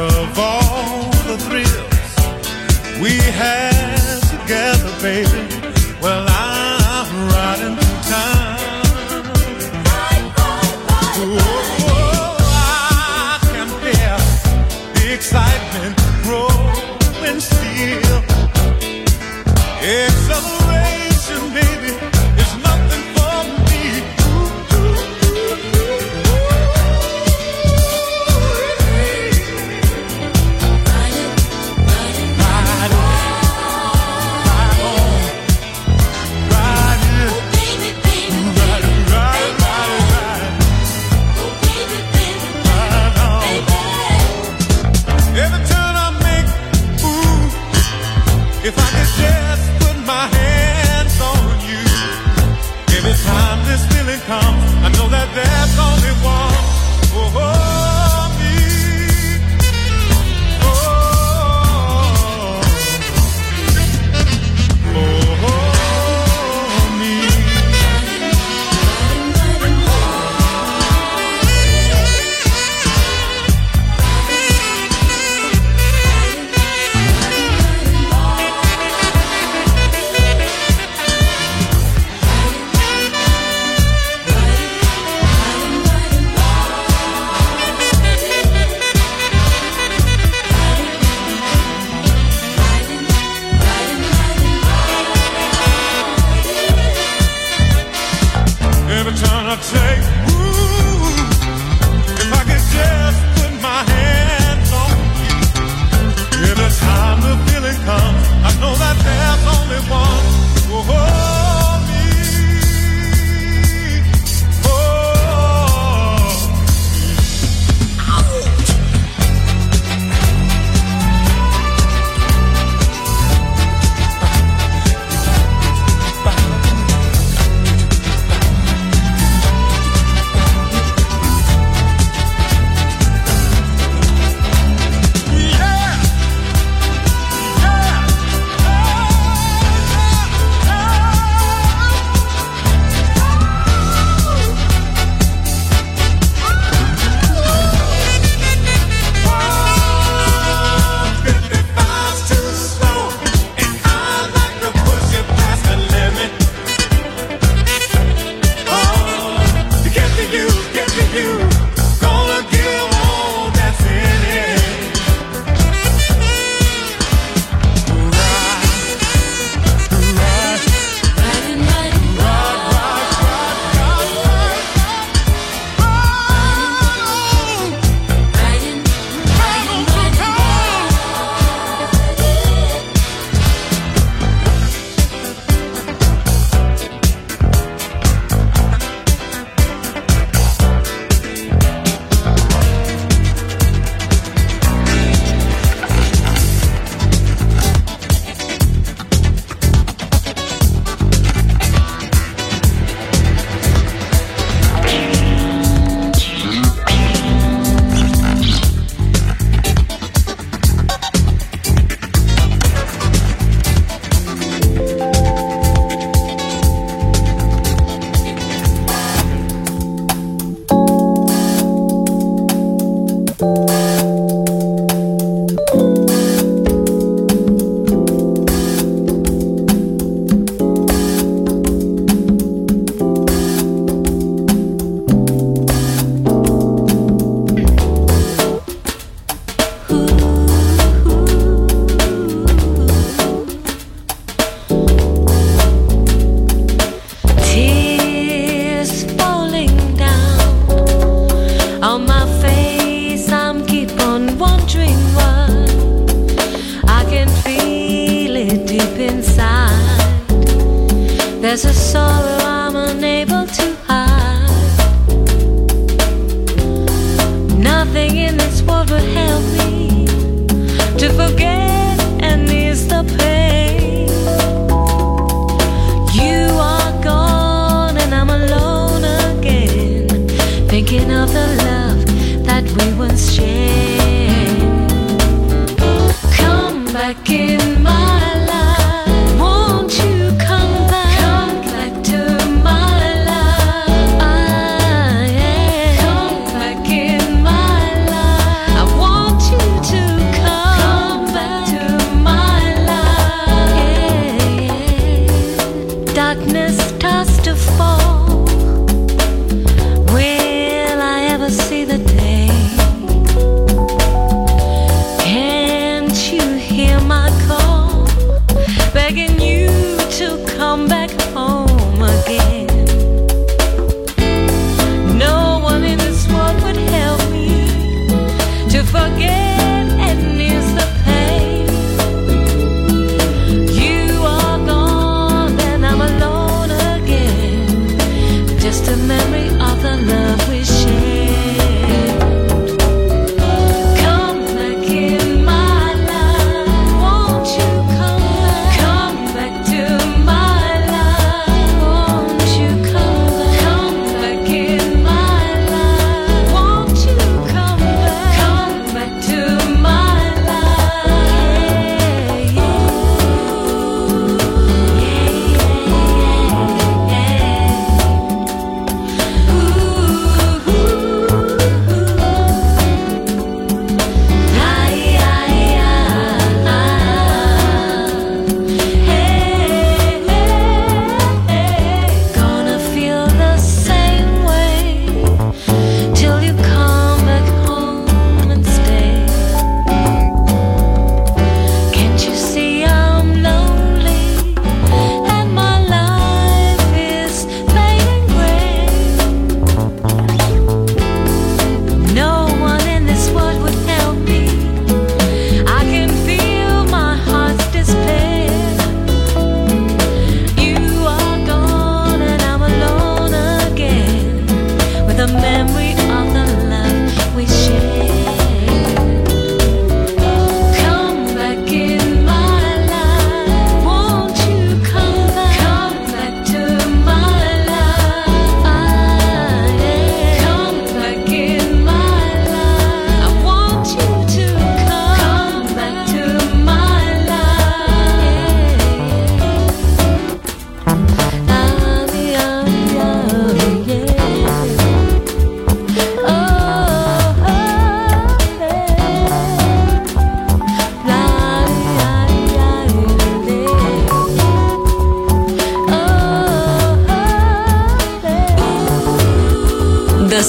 of all the thrills we had together, baby.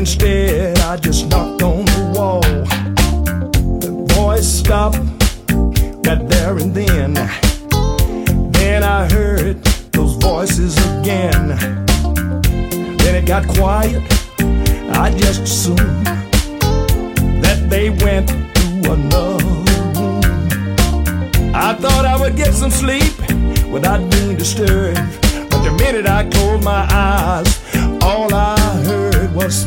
instead I just knocked on the wall. The voice stopped right there and then. Then I heard those voices again. Then it got quiet. I just assumed that they went to another room. I thought I would get some sleep without being disturbed. But the minute I closed my eyes, all I heard was.